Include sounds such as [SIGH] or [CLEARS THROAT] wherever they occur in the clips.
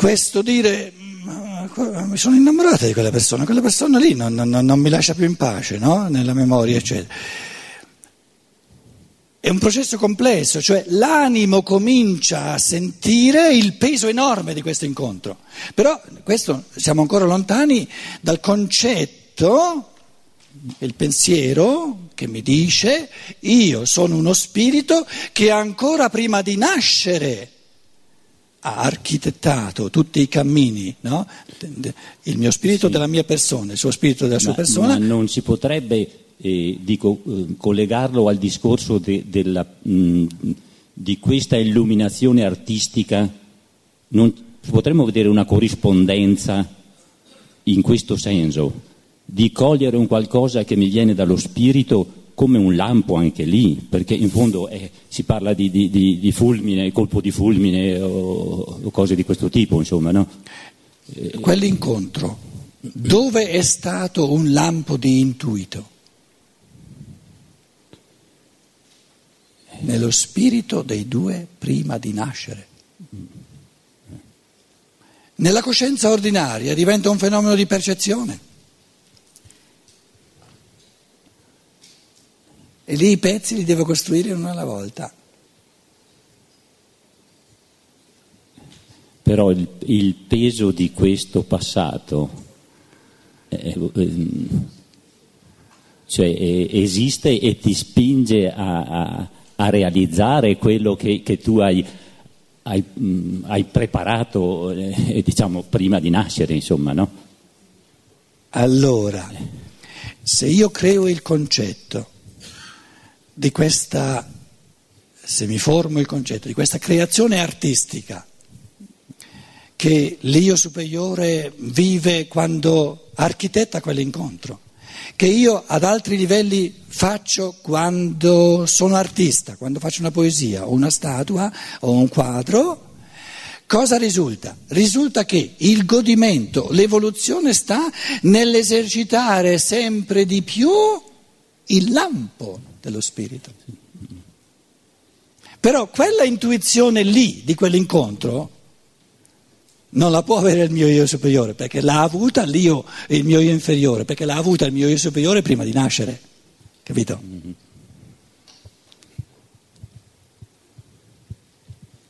questo dire mi sono innamorata di quella persona, quella persona lì non, non, non mi lascia più in pace no? nella memoria, eccetera. È un processo complesso, cioè l'animo comincia a sentire il peso enorme di questo incontro. Però questo siamo ancora lontani dal concetto, il pensiero che mi dice io sono uno spirito che ancora prima di nascere ha architettato tutti i cammini, no? il mio spirito sì. della mia persona, il suo spirito della sua persona. Ma non si potrebbe eh, dico, eh, collegarlo al discorso de, della, mh, di questa illuminazione artistica, non, potremmo vedere una corrispondenza in questo senso, di cogliere un qualcosa che mi viene dallo spirito come un lampo anche lì, perché in fondo eh, si parla di, di, di, di, fulmine, colpo di fulmine o, o, cose di questo tipo, insomma, no? Quell'incontro, dove è stato un lampo di intuito? nello spirito dei due prima di nascere. Nella coscienza ordinaria diventa un fenomeno di percezione. E lì i pezzi li devo costruire uno alla volta. Però il, il peso di questo passato eh, eh, cioè, eh, esiste e ti spinge a, a a realizzare quello che, che tu hai, hai, mh, hai preparato eh, diciamo, prima di nascere, insomma, no? Allora, se io creo il concetto di questa, se mi formo il concetto di questa creazione artistica che l'io superiore vive quando architetta quell'incontro, che io ad altri livelli faccio quando sono artista, quando faccio una poesia o una statua o un quadro, cosa risulta? Risulta che il godimento, l'evoluzione sta nell'esercitare sempre di più il lampo dello spirito. Però quella intuizione lì di quell'incontro non la può avere il mio io superiore, perché l'ha avuta l'io, il mio io inferiore, perché l'ha avuta il mio io superiore prima di nascere, capito?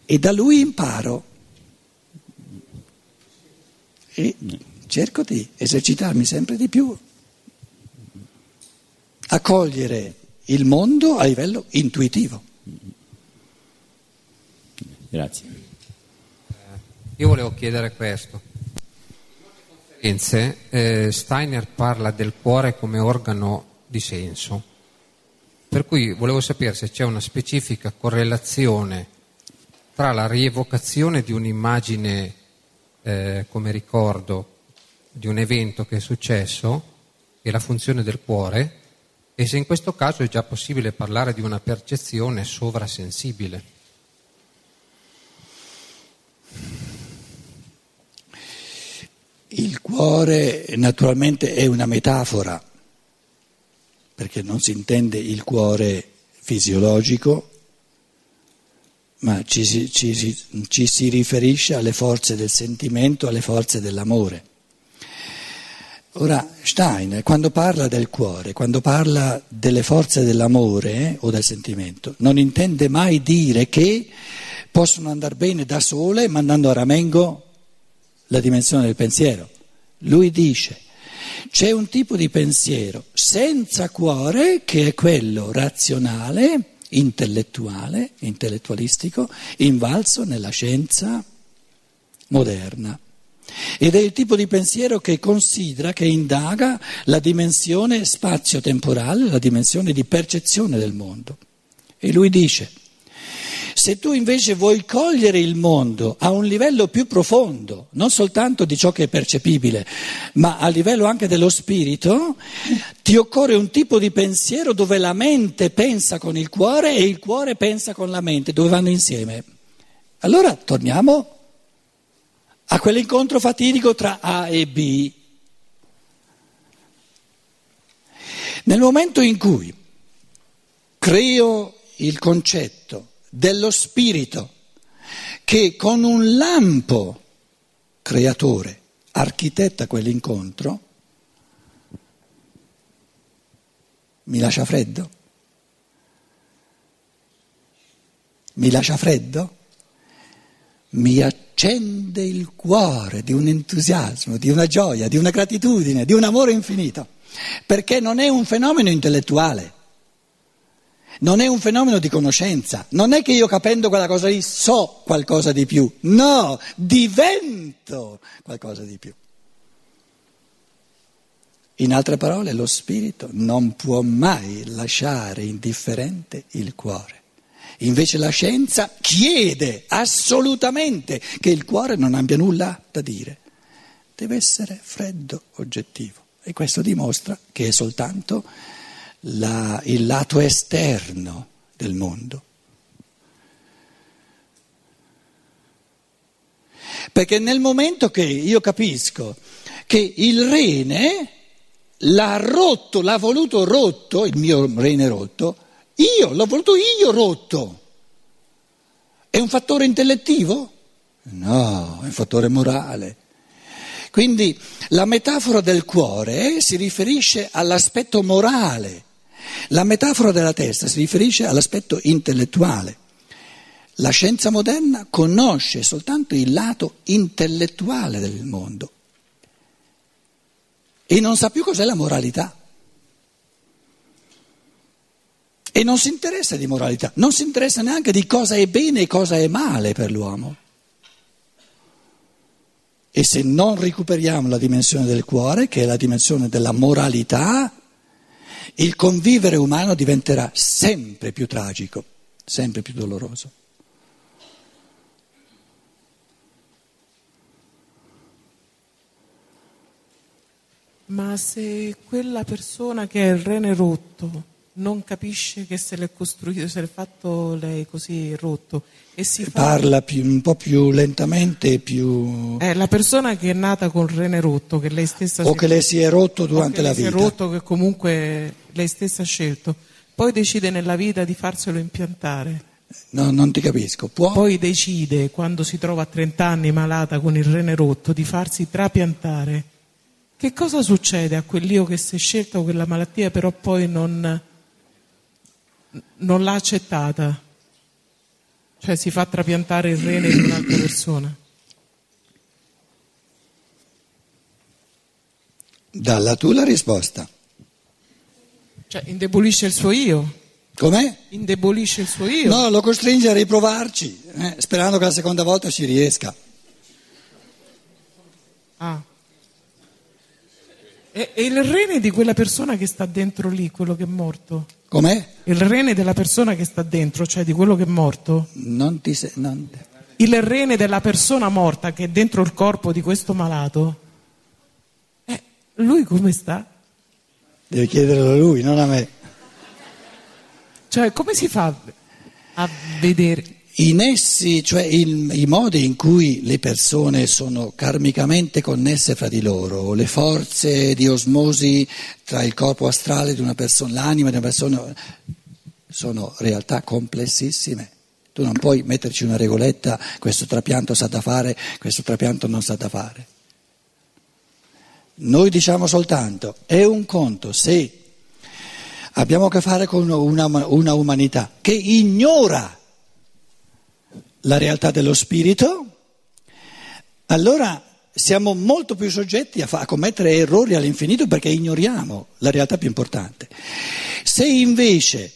E da lui imparo e cerco di esercitarmi sempre di più, a cogliere il mondo a livello intuitivo. Grazie. Io volevo chiedere questo. In molte conferenze eh, Steiner parla del cuore come organo di senso, per cui volevo sapere se c'è una specifica correlazione tra la rievocazione di un'immagine eh, come ricordo di un evento che è successo e la funzione del cuore e se in questo caso è già possibile parlare di una percezione sovrasensibile. Il cuore naturalmente è una metafora, perché non si intende il cuore fisiologico, ma ci si, ci, ci si riferisce alle forze del sentimento, alle forze dell'amore. Ora, Stein, quando parla del cuore, quando parla delle forze dell'amore eh, o del sentimento, non intende mai dire che possono andare bene da sole mandando a ramengo la dimensione del pensiero. Lui dice, c'è un tipo di pensiero senza cuore che è quello razionale, intellettuale, intellettualistico, invalso nella scienza moderna. Ed è il tipo di pensiero che considera, che indaga la dimensione spazio-temporale, la dimensione di percezione del mondo. E lui dice, se tu invece vuoi cogliere il mondo a un livello più profondo, non soltanto di ciò che è percepibile, ma a livello anche dello spirito, ti occorre un tipo di pensiero dove la mente pensa con il cuore e il cuore pensa con la mente, dove vanno insieme. Allora torniamo a quell'incontro fatidico tra A e B. Nel momento in cui creo il concetto dello spirito che con un lampo creatore, architetta quell'incontro, mi lascia freddo? Mi lascia freddo? Mi accende il cuore di un entusiasmo, di una gioia, di una gratitudine, di un amore infinito, perché non è un fenomeno intellettuale non è un fenomeno di conoscenza, non è che io capendo quella cosa lì so qualcosa di più, no, divento qualcosa di più. In altre parole, lo spirito non può mai lasciare indifferente il cuore. Invece la scienza chiede assolutamente che il cuore non abbia nulla da dire. Deve essere freddo, oggettivo. E questo dimostra che è soltanto la, il lato esterno del mondo. Perché nel momento che io capisco che il rene l'ha rotto, l'ha voluto rotto, il mio rene rotto, io l'ho voluto io rotto. È un fattore intellettivo? No, è un fattore morale. Quindi la metafora del cuore si riferisce all'aspetto morale la metafora della testa si riferisce all'aspetto intellettuale. La scienza moderna conosce soltanto il lato intellettuale del mondo e non sa più cos'è la moralità. E non si interessa di moralità, non si interessa neanche di cosa è bene e cosa è male per l'uomo. E se non recuperiamo la dimensione del cuore, che è la dimensione della moralità, il convivere umano diventerà sempre più tragico, sempre più doloroso. Ma se quella persona che è il rene rotto non capisce che se l'è costruito, se l'è fatto lei così rotto e si fa... Parla più, un po' più lentamente, più... È la persona che è nata con il rene rotto, che lei stessa... O che le si è rotto durante la vita. si è rotto, che comunque lei stessa ha scelto. Poi decide nella vita di farselo impiantare. No, non ti capisco. Può... Poi decide, quando si trova a 30 anni malata con il rene rotto, di farsi trapiantare. Che cosa succede a quell'io che si è scelto quella malattia però poi non non l'ha accettata, cioè si fa trapiantare il rene di un'altra persona. Dalla tu la risposta. Cioè indebolisce il suo io. Com'è? Indebolisce il suo io. No, lo costringe a riprovarci, eh, sperando che la seconda volta ci riesca. Ah. E, e il rene di quella persona che sta dentro lì, quello che è morto? Com'è? Il rene della persona che sta dentro, cioè di quello che è morto? Non ti se- non... Il rene della persona morta che è dentro il corpo di questo malato, eh, lui come sta? Devi chiederlo a lui, non a me. Cioè, come si fa a vedere? I nessi, cioè il, i modi in cui le persone sono karmicamente connesse fra di loro, le forze di osmosi tra il corpo astrale di una persona, l'anima di una persona, sono realtà complessissime. Tu non puoi metterci una regoletta, questo trapianto sa da fare, questo trapianto non sa da fare. Noi diciamo soltanto, è un conto se abbiamo a che fare con una, una umanità che ignora la realtà dello spirito, allora siamo molto più soggetti a, fa- a, commettere errori all'infinito perché ignoriamo la realtà più importante. Se invece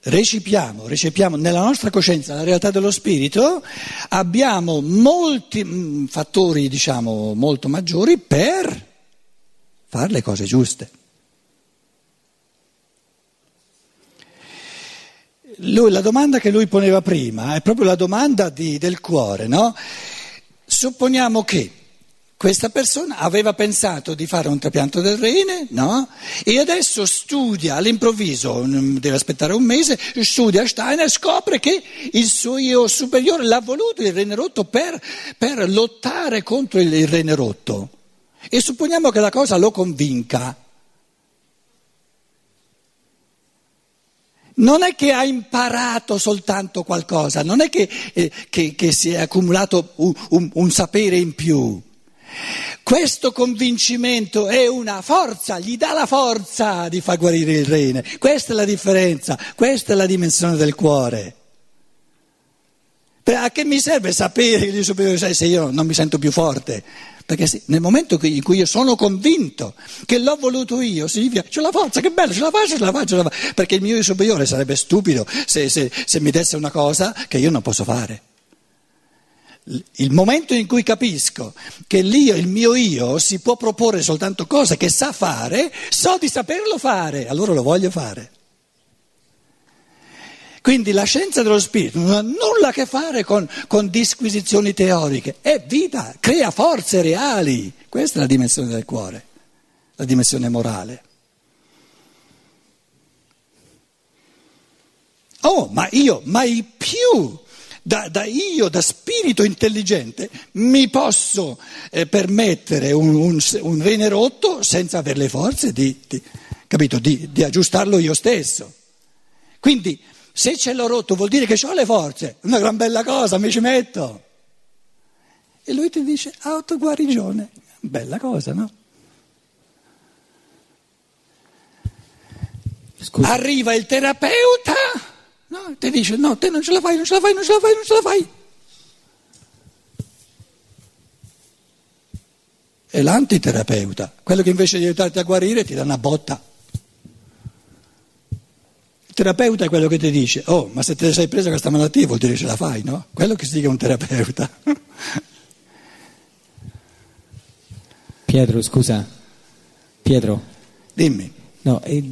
recepiamo, recepiamo nella nostra coscienza la realtà dello spirito, abbiamo molti mh, mm, fattori, diciamo, molto maggiori per fare le cose giuste. Lui, la domanda che lui poneva prima è proprio la domanda di, del cuore, no? Supponiamo che questa persona aveva pensato di fare un trapianto del rene, no? E adesso studia all'improvviso, deve aspettare un mese, studia Steiner e scopre che il suo io superiore l'ha voluto il rene rotto per, per lottare contro il rene rotto. E supponiamo che la cosa lo convinca. Non è che ha imparato soltanto qualcosa, non è che, eh, che, che si è accumulato un, un, un sapere in più. Questo convincimento è una forza, gli dà la forza di far guarire il rene. Questa è la differenza, questa è la dimensione del cuore. A che mi serve sapere che gli superiori se io non mi sento più forte? Perché nel momento in cui io sono convinto che l'ho voluto io, significa c'è la forza, che bello, ce la faccio, ce la faccio, ce la faccio. Perché il mio io superiore sarebbe stupido se, se, se mi desse una cosa che io non posso fare. Il momento in cui capisco che l'io, il mio io, si può proporre soltanto cose che sa fare, so di saperlo fare, allora lo voglio fare. Quindi la scienza dello spirito non ha nulla a che fare con, con disquisizioni teoriche, è vita, crea forze reali. Questa è la dimensione del cuore, la dimensione morale. Oh, ma io mai più da, da, io, da spirito intelligente, mi posso eh, permettere un, un, un, rene rotto senza avere le forze di, di, capito, di, di aggiustarlo io stesso. Quindi se ce l'ho rotto vuol dire che ho le forze, una gran bella cosa, mi ci metto. E lui ti dice autoguarigione, bella cosa, no? Scusa. Arriva il terapeuta, no? ti dice no, te non ce la fai, non ce la fai, non ce la fai, non ce la fai. E l'antiterapeuta, quello che invece di aiutarti a guarire ti dà una botta. Il terapeuta è quello che ti dice, oh, ma se te sei presa questa malattia vuol dire che ce la fai, no? Quello che si dica un terapeuta. [LAUGHS] Pietro, scusa. Pietro. Dimmi. No, eh,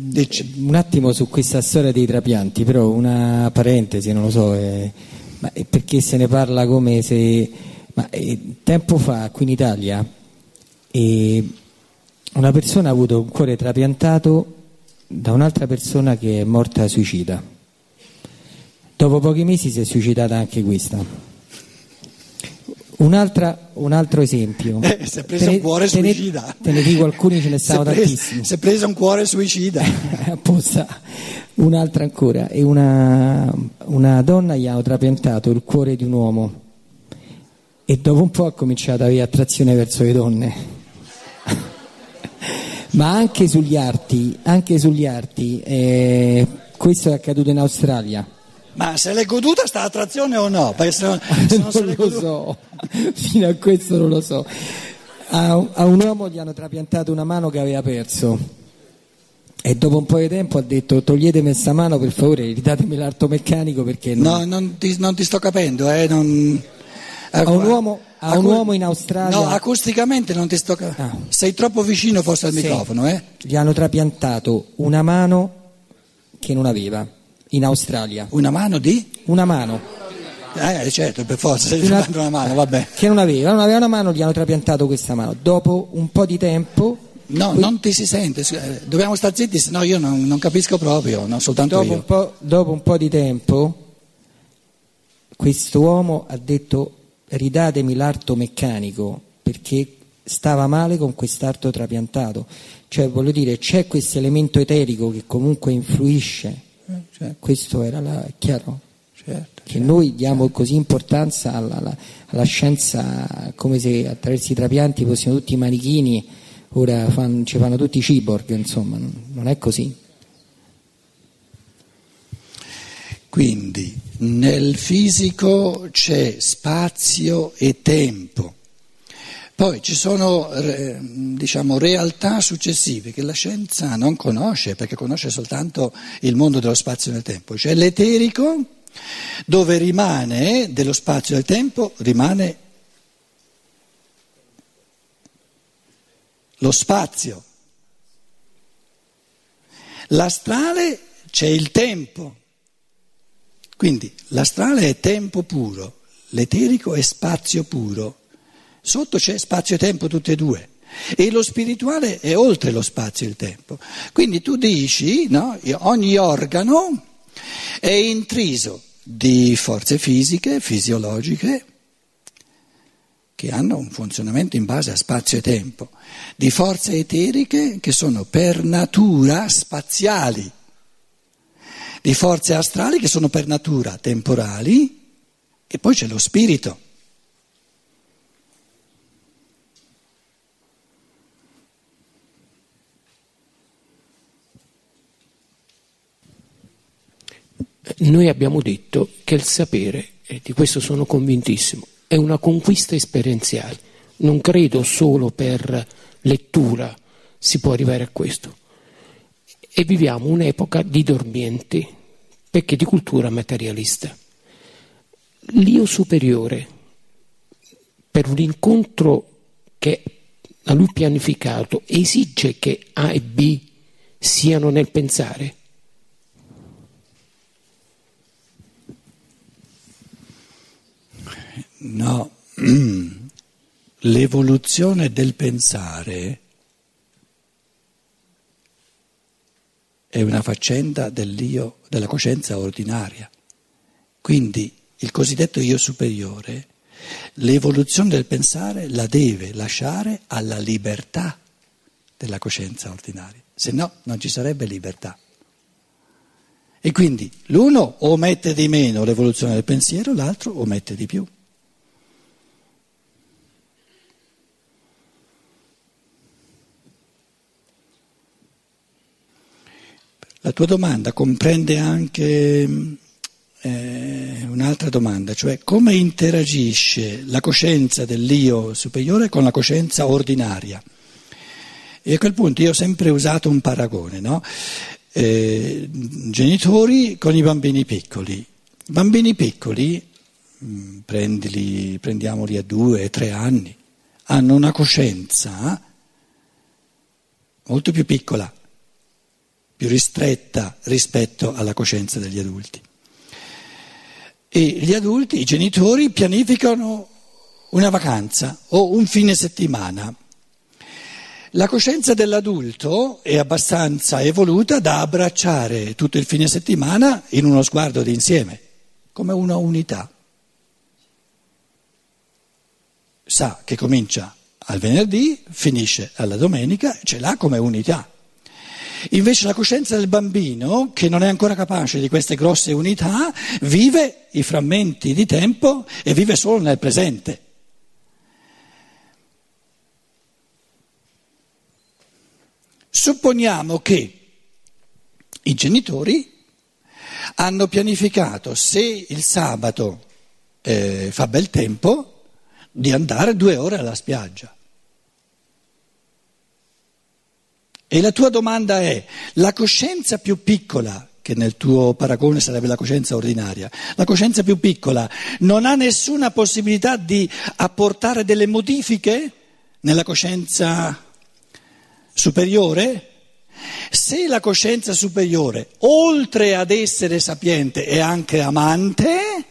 un attimo su questa storia dei trapianti, però una parentesi, non lo so, eh, ma perché se ne parla come se... Ma, eh, tempo fa qui in Italia una persona ha avuto un cuore trapiantato da un'altra persona che è morta suicida. Dopo pochi mesi si è suicidata anche questa. Un altro esempio. Eh, [LAUGHS] si è preso un cuore te ne, suicida. Te ne dico alcuni, ce ne stanno tantissimi. Si è preso un cuore suicida. [LAUGHS] Apposta. Un'altra ancora. E una, una donna gli hanno trapiantato il cuore di un uomo. E dopo un po' ha cominciato ad avere attrazione verso le donne [LAUGHS] ma anche sugli arti, anche sugli arti eh, questo è accaduto in Australia. Ma se l'è goduta sta attrazione o no? Perché se non, [LAUGHS] se non, non lo goduta... so, [LAUGHS] fino a questo non lo so. A, a, un uomo gli hanno trapiantato una mano che aveva perso e dopo un po' di tempo ha detto toglietemi questa mano per favore, ridatemi l'arto meccanico perché... Non... No, non ti, non ti sto capendo, eh, non... A un uomo a un uomo in Australia. No, acusticamente non ti sto. Ah. Sei troppo vicino forse al sì. microfono, eh? Gli hanno trapiantato una mano che non aveva in Australia. Una mano di? Una mano. Eh, certo, per forza, una, una mano, vabbè. Che non aveva, non aveva una mano, gli hanno trapiantato questa mano. Dopo un po' di tempo. No, poi... non ti si sente, dobbiamo stare zitti, se no io non, non, capisco proprio, non soltanto dopo io. Un po', dopo un po' di tempo, quest'uomo ha detto ridatemi l'arto meccanico perché stava male con quest'arto trapiantato. Cioè, voglio dire, c'è questo elemento eterico che comunque influisce. Eh, certo. Questo era la, chiaro? Certo, che certo, noi diamo certo. così importanza alla, alla, alla, scienza come se attraverso i trapianti fossimo tutti manichini, ora fan, ci fanno tutti i cyborg, insomma, non è così. Quindi nel fisico c'è spazio e tempo. Poi ci sono diciamo, realtà successive che la scienza non conosce perché conosce soltanto il mondo dello spazio e del tempo. C'è l'eterico dove rimane dello spazio e del tempo, rimane lo spazio. L'astrale c'è il tempo. Quindi l'astrale è tempo puro, l'eterico è spazio puro. Sotto c'è spazio e tempo tutte e due. E lo spirituale è oltre lo spazio e il tempo. Quindi tu dici, no, ogni organo è intriso di forze fisiche, fisiologiche, che hanno un funzionamento in base a spazio e tempo, di forze eteriche che sono per natura spaziali di forze astrali che sono per natura temporali e poi c'è lo spirito. Noi abbiamo detto che il sapere, e di questo sono convintissimo, è una conquista esperienziale. Non credo solo per lettura si può arrivare a questo. E viviamo un'epoca di dormienti, perché di cultura materialista. L'io superiore, per un incontro che da lui pianificato, esige che A e B siano nel pensare? No, [CLEARS THROAT] l'evoluzione del pensare è una faccenda dell'io, della coscienza ordinaria. Quindi il cosiddetto io superiore, l'evoluzione del pensare la deve lasciare alla libertà della coscienza ordinaria, se no non ci sarebbe libertà. E quindi l'uno omette di meno l'evoluzione del pensiero, l'altro omette di più. La tua domanda comprende anche eh, un'altra domanda, cioè come interagisce la coscienza dell'io superiore con la coscienza ordinaria. E a quel punto io ho sempre usato un paragone, no? eh, genitori con i bambini piccoli. I bambini piccoli, mh, prendili, prendiamoli a due, tre anni, hanno una coscienza molto più piccola più ristretta rispetto alla coscienza degli adulti. E gli adulti, i genitori, pianificano una vacanza o un fine settimana. La coscienza dell'adulto è abbastanza evoluta da abbracciare tutto il fine settimana in uno sguardo d'insieme, come una unità. Sa che comincia al venerdì, finisce alla domenica, ce l'ha come unità. Invece la coscienza del bambino, che non è ancora capace di queste grosse unità, vive i frammenti di tempo e vive solo nel presente. Supponiamo che i genitori hanno pianificato, se il sabato eh, fa bel tempo, di andare due ore alla spiaggia. E la tua domanda è, la coscienza più piccola, che nel tuo paragone sarebbe la coscienza ordinaria, la coscienza più piccola non ha nessuna possibilità di apportare delle modifiche nella coscienza superiore? Se la coscienza superiore, oltre ad essere sapiente, è anche amante,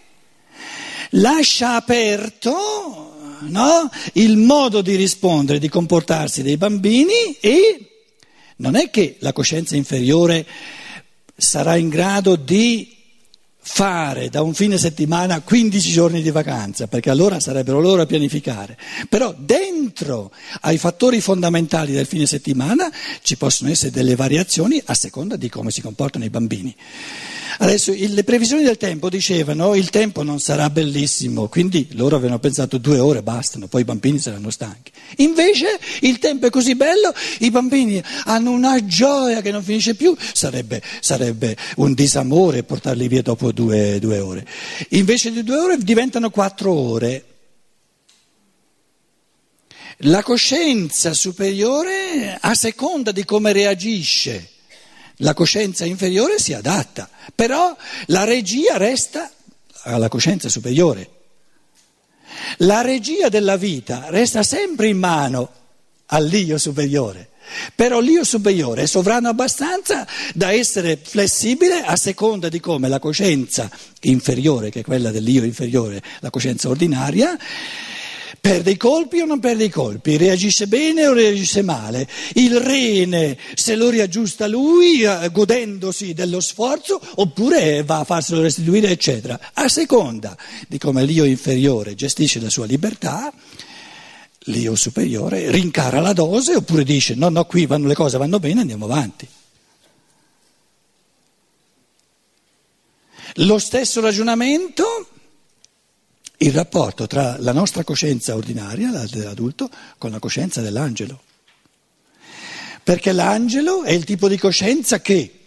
lascia aperto no, il modo di rispondere, di comportarsi dei bambini e non è che la coscienza inferiore sarà in grado di fare da un fine settimana 15 giorni di vacanza, perché allora sarebbero loro a pianificare. Però dentro ai fattori fondamentali del fine settimana ci possono essere delle variazioni a seconda di come si comportano i bambini. Adesso le previsioni del tempo dicevano il tempo non sarà bellissimo, quindi loro avevano pensato due ore bastano, poi i bambini saranno stanchi. Invece il tempo è così bello, i bambini hanno una gioia che non finisce più, sarebbe, sarebbe un disamore portarli via dopo due, due ore. Invece di due ore diventano quattro ore. La coscienza superiore, a seconda di come reagisce la coscienza inferiore si adatta, però la regia resta alla coscienza superiore. La regia della vita resta sempre in mano all'io superiore, però l'io superiore è sovrano abbastanza da essere flessibile a seconda di come la coscienza inferiore, che è quella dell'io inferiore, la coscienza ordinaria, Perde i colpi o non perde i colpi? Reagisce bene o reagisce male? Il rene se lo riaggiusta lui eh, godendosi dello sforzo oppure va a farselo restituire eccetera. A seconda di come l'io inferiore gestisce la sua libertà, l'io superiore rincara la dose oppure dice no no qui vanno, le cose vanno bene andiamo avanti. Lo stesso ragionamento, il rapporto tra la nostra coscienza ordinaria, la dell'adulto, con la coscienza dell'angelo. Perché l'angelo è il tipo di coscienza che,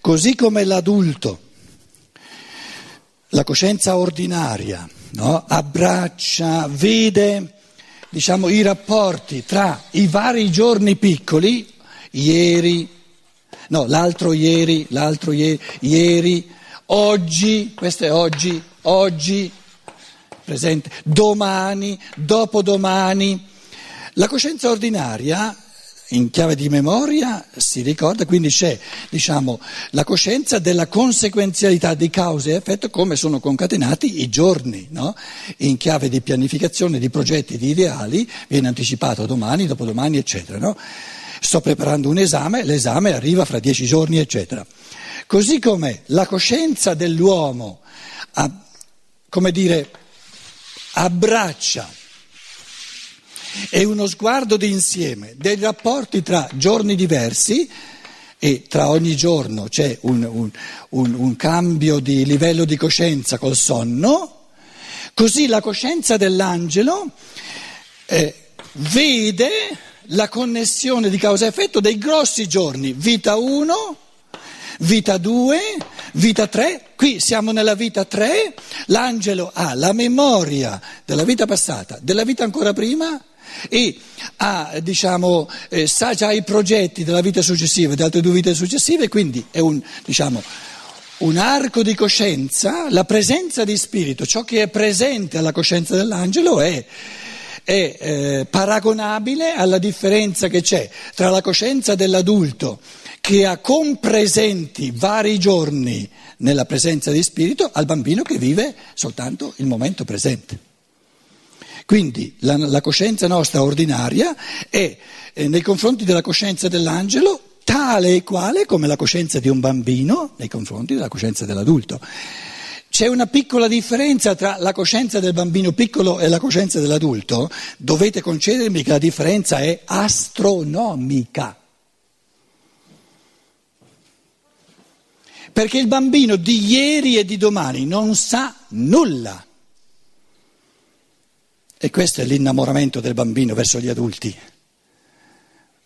così come l'adulto, la coscienza ordinaria, no? abbraccia, vede diciamo, i rapporti tra i vari giorni piccoli, ieri, no, l'altro ieri, l'altro ieri, ieri, oggi, questo è oggi, oggi, presente, domani, dopodomani. La coscienza ordinaria in chiave di memoria si ricorda, quindi c'è diciamo, la coscienza della conseguenzialità di cause e effetto come sono concatenati i giorni, no? in chiave di pianificazione di progetti, di ideali, viene anticipato domani, dopodomani, eccetera. No? Sto preparando un esame, l'esame arriva fra dieci giorni, eccetera. Così come la coscienza dell'uomo, come dire, abbraccia. È uno sguardo d'insieme dei rapporti tra giorni diversi e tra ogni giorno c'è un, un, un, un cambio di livello di coscienza col sonno, così la coscienza dell'angelo eh, vede la connessione di causa e effetto dei grossi giorni, vita 1, vita 2, vita 3, qui siamo nella vita 3, l'angelo ha la memoria della vita passata, della vita ancora prima e ha, diciamo, eh, sa già i progetti della vita successiva, delle altre due vite successive, quindi è un, diciamo, un arco di coscienza, la presenza di spirito, ciò che è presente alla coscienza dell'angelo è, è eh, paragonabile alla differenza che c'è tra la coscienza dell'adulto che ha compresenti vari giorni nella presenza di spirito al bambino che vive soltanto il momento presente. Quindi la, la coscienza nostra ordinaria è eh, nei confronti della coscienza dell'angelo tale e quale come la coscienza di un bambino nei confronti della coscienza dell'adulto. C'è una piccola differenza tra la coscienza del bambino piccolo e la coscienza dell'adulto? Dovete concedermi che la differenza è astronomica. Perché il bambino di ieri e di domani non sa nulla. E questo è l'innamoramento del bambino verso gli adulti.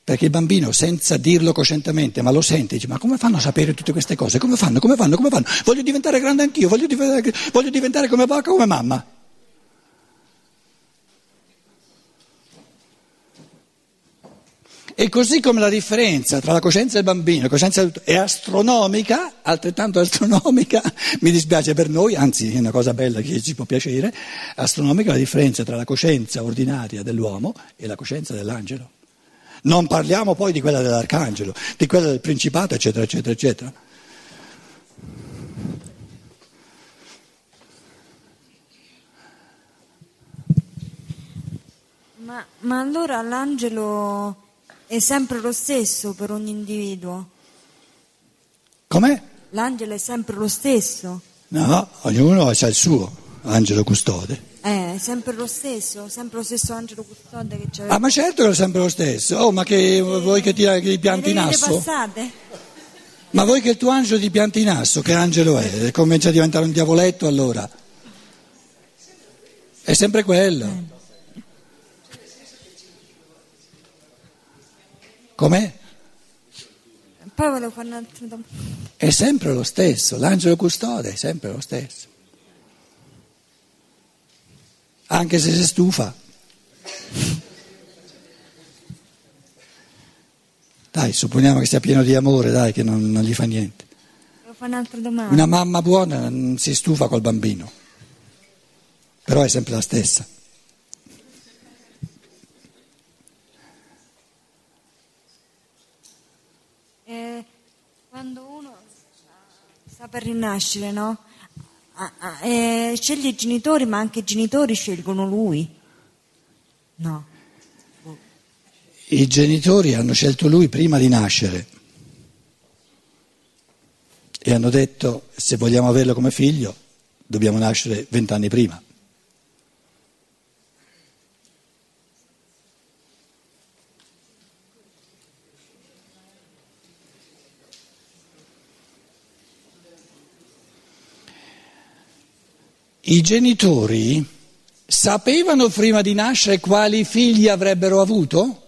Perché il bambino, senza dirlo coscientemente, ma lo sente, dice: Ma come fanno a sapere tutte queste cose? Come fanno? Come fanno? Come fanno? Voglio diventare grande anch'io, voglio diventare, voglio diventare come papà, come mamma. E così come la differenza tra la coscienza del bambino e la coscienza dell'adulto è astronomica, altrettanto astronomica, [LAUGHS] mi dispiace per noi, anzi è una cosa bella che ci può piacere, astronomica la differenza tra la coscienza ordinaria dell'uomo e la coscienza dell'angelo. Non parliamo poi di quella dell'arcangelo, di quella del principato, eccetera, eccetera, eccetera. Ma, ma allora l'angelo è sempre lo stesso per ogni individuo. Com'è? L'angelo è sempre lo stesso. No, ognuno ha il suo angelo custode. Eh, è sempre lo stesso, sempre lo stesso angelo custode che c'è. Ah, ma certo che è sempre lo stesso. Oh, ma che vuoi che ti, che ti pianti in asso? passate? Ma vuoi che il tuo angelo ti pianti in asso? Che angelo è? Comincia a diventare un diavoletto allora. È sempre quello. Com'è? Poi volevo fare un'altra domanda. È sempre lo stesso, l'angelo custode è sempre lo stesso. Anche se si stufa. Dai, supponiamo che sia pieno di amore, dai, che non, non gli fa niente. Volevo fare un'altra domanda. Una mamma buona non si stufa col bambino, però è sempre la stessa. Sta per rinascere, no? Ah, ah, eh, sceglie i genitori, ma anche i genitori scelgono lui. No. I genitori hanno scelto lui prima di nascere e hanno detto se vogliamo averlo come figlio dobbiamo nascere vent'anni prima. I genitori sapevano prima di nascere quali figli avrebbero avuto?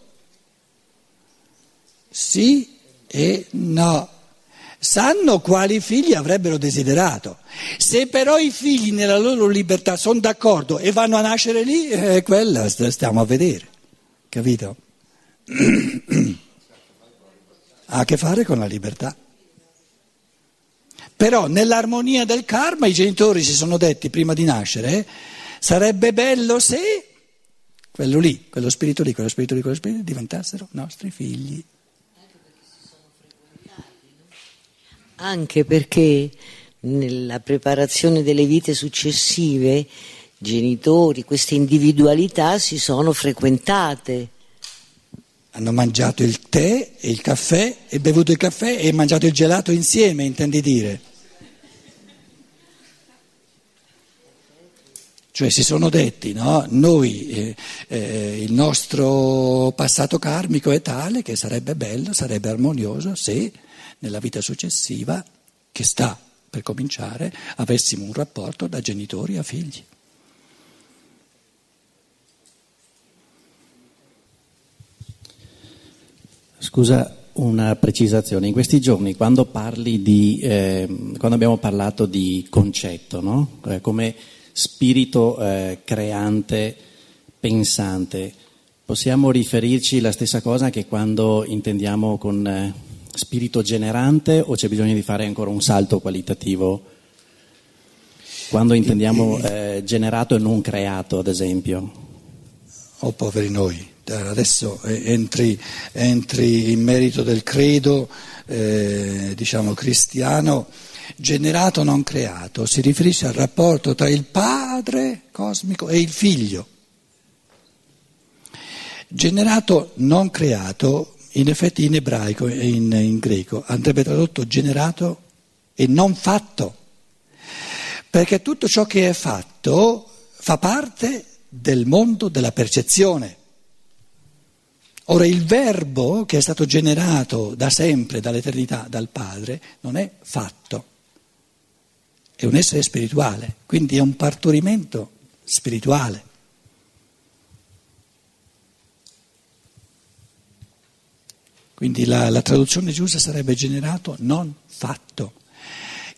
Sì e no. Sanno quali figli avrebbero desiderato. Se però i figli nella loro libertà sono d'accordo e vanno a nascere lì, eh, quella stiamo a vedere. Capito? [CLEARS THROAT] ha a che fare con la libertà. Però nell'armonia del karma i genitori si sono detti prima di nascere, eh, sarebbe bello se quello lì, quello spirito lì, quello spirito lì, quello spirito diventassero nostri figli. Anche perché nella preparazione delle vite successive genitori, queste individualità si sono frequentate. Hanno mangiato il tè e il caffè e bevuto il caffè e mangiato il gelato insieme, intendi dire. Cioè si sono detti, no? Noi, eh, eh, il nostro passato karmico è tale che sarebbe bello, sarebbe armonioso se nella vita successiva, che sta per cominciare, avessimo un rapporto da genitori a figli. Scusa, una precisazione. In questi giorni, quando, di, eh, quando abbiamo parlato di concetto, no? eh, come spirito eh, creante, pensante, possiamo riferirci la stessa cosa che quando intendiamo con eh, spirito generante o c'è bisogno di fare ancora un salto qualitativo? Quando intendiamo eh, generato e non creato, ad esempio? Oh, poveri noi, adesso eh, entri, entri in merito del credo, eh, diciamo, cristiano, generato non creato, si riferisce al rapporto tra il padre cosmico e il figlio. Generato non creato in effetti in ebraico e in, in greco andrebbe tradotto generato e non fatto, perché tutto ciò che è fatto fa parte del mondo della percezione. Ora il verbo che è stato generato da sempre, dall'eternità, dal Padre, non è fatto, è un essere spirituale, quindi è un partorimento spirituale. Quindi la, la traduzione giusta sarebbe generato, non fatto.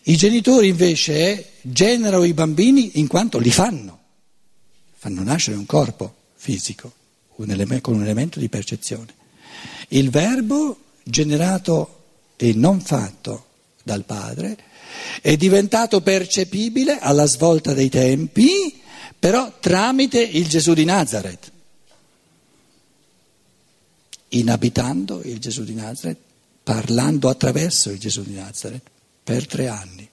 I genitori invece generano i bambini in quanto li fanno, fanno nascere un corpo fisico un element, con un elemento di percezione. Il verbo generato e non fatto dal padre è diventato percepibile alla svolta dei tempi, però tramite il Gesù di Nazareth inabitando il Gesù di Nazareth, parlando attraverso il Gesù di Nazareth per tre anni.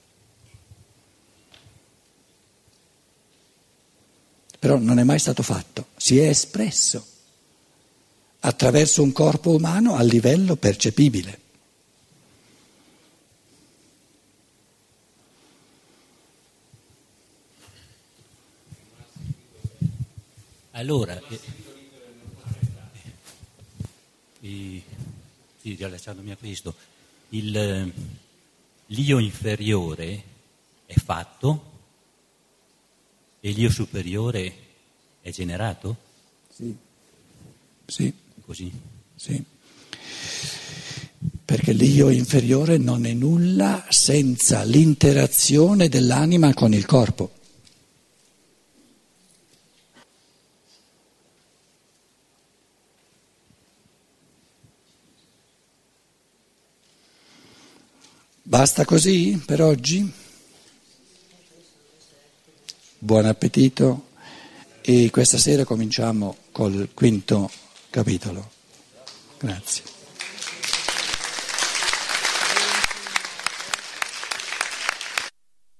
Però non è mai stato fatto, si è espresso attraverso un corpo umano a livello percepibile. Allora, eh... E, sì, riallacciandomi a questo, il, l'io inferiore è fatto e l'io superiore è generato? Sì. Sì. Così? Sì. Perché l'io inferiore non è nulla senza l'interazione dell'anima con il corpo. Basta così per oggi? Buon appetito e questa sera cominciamo col quinto capitolo. Grazie.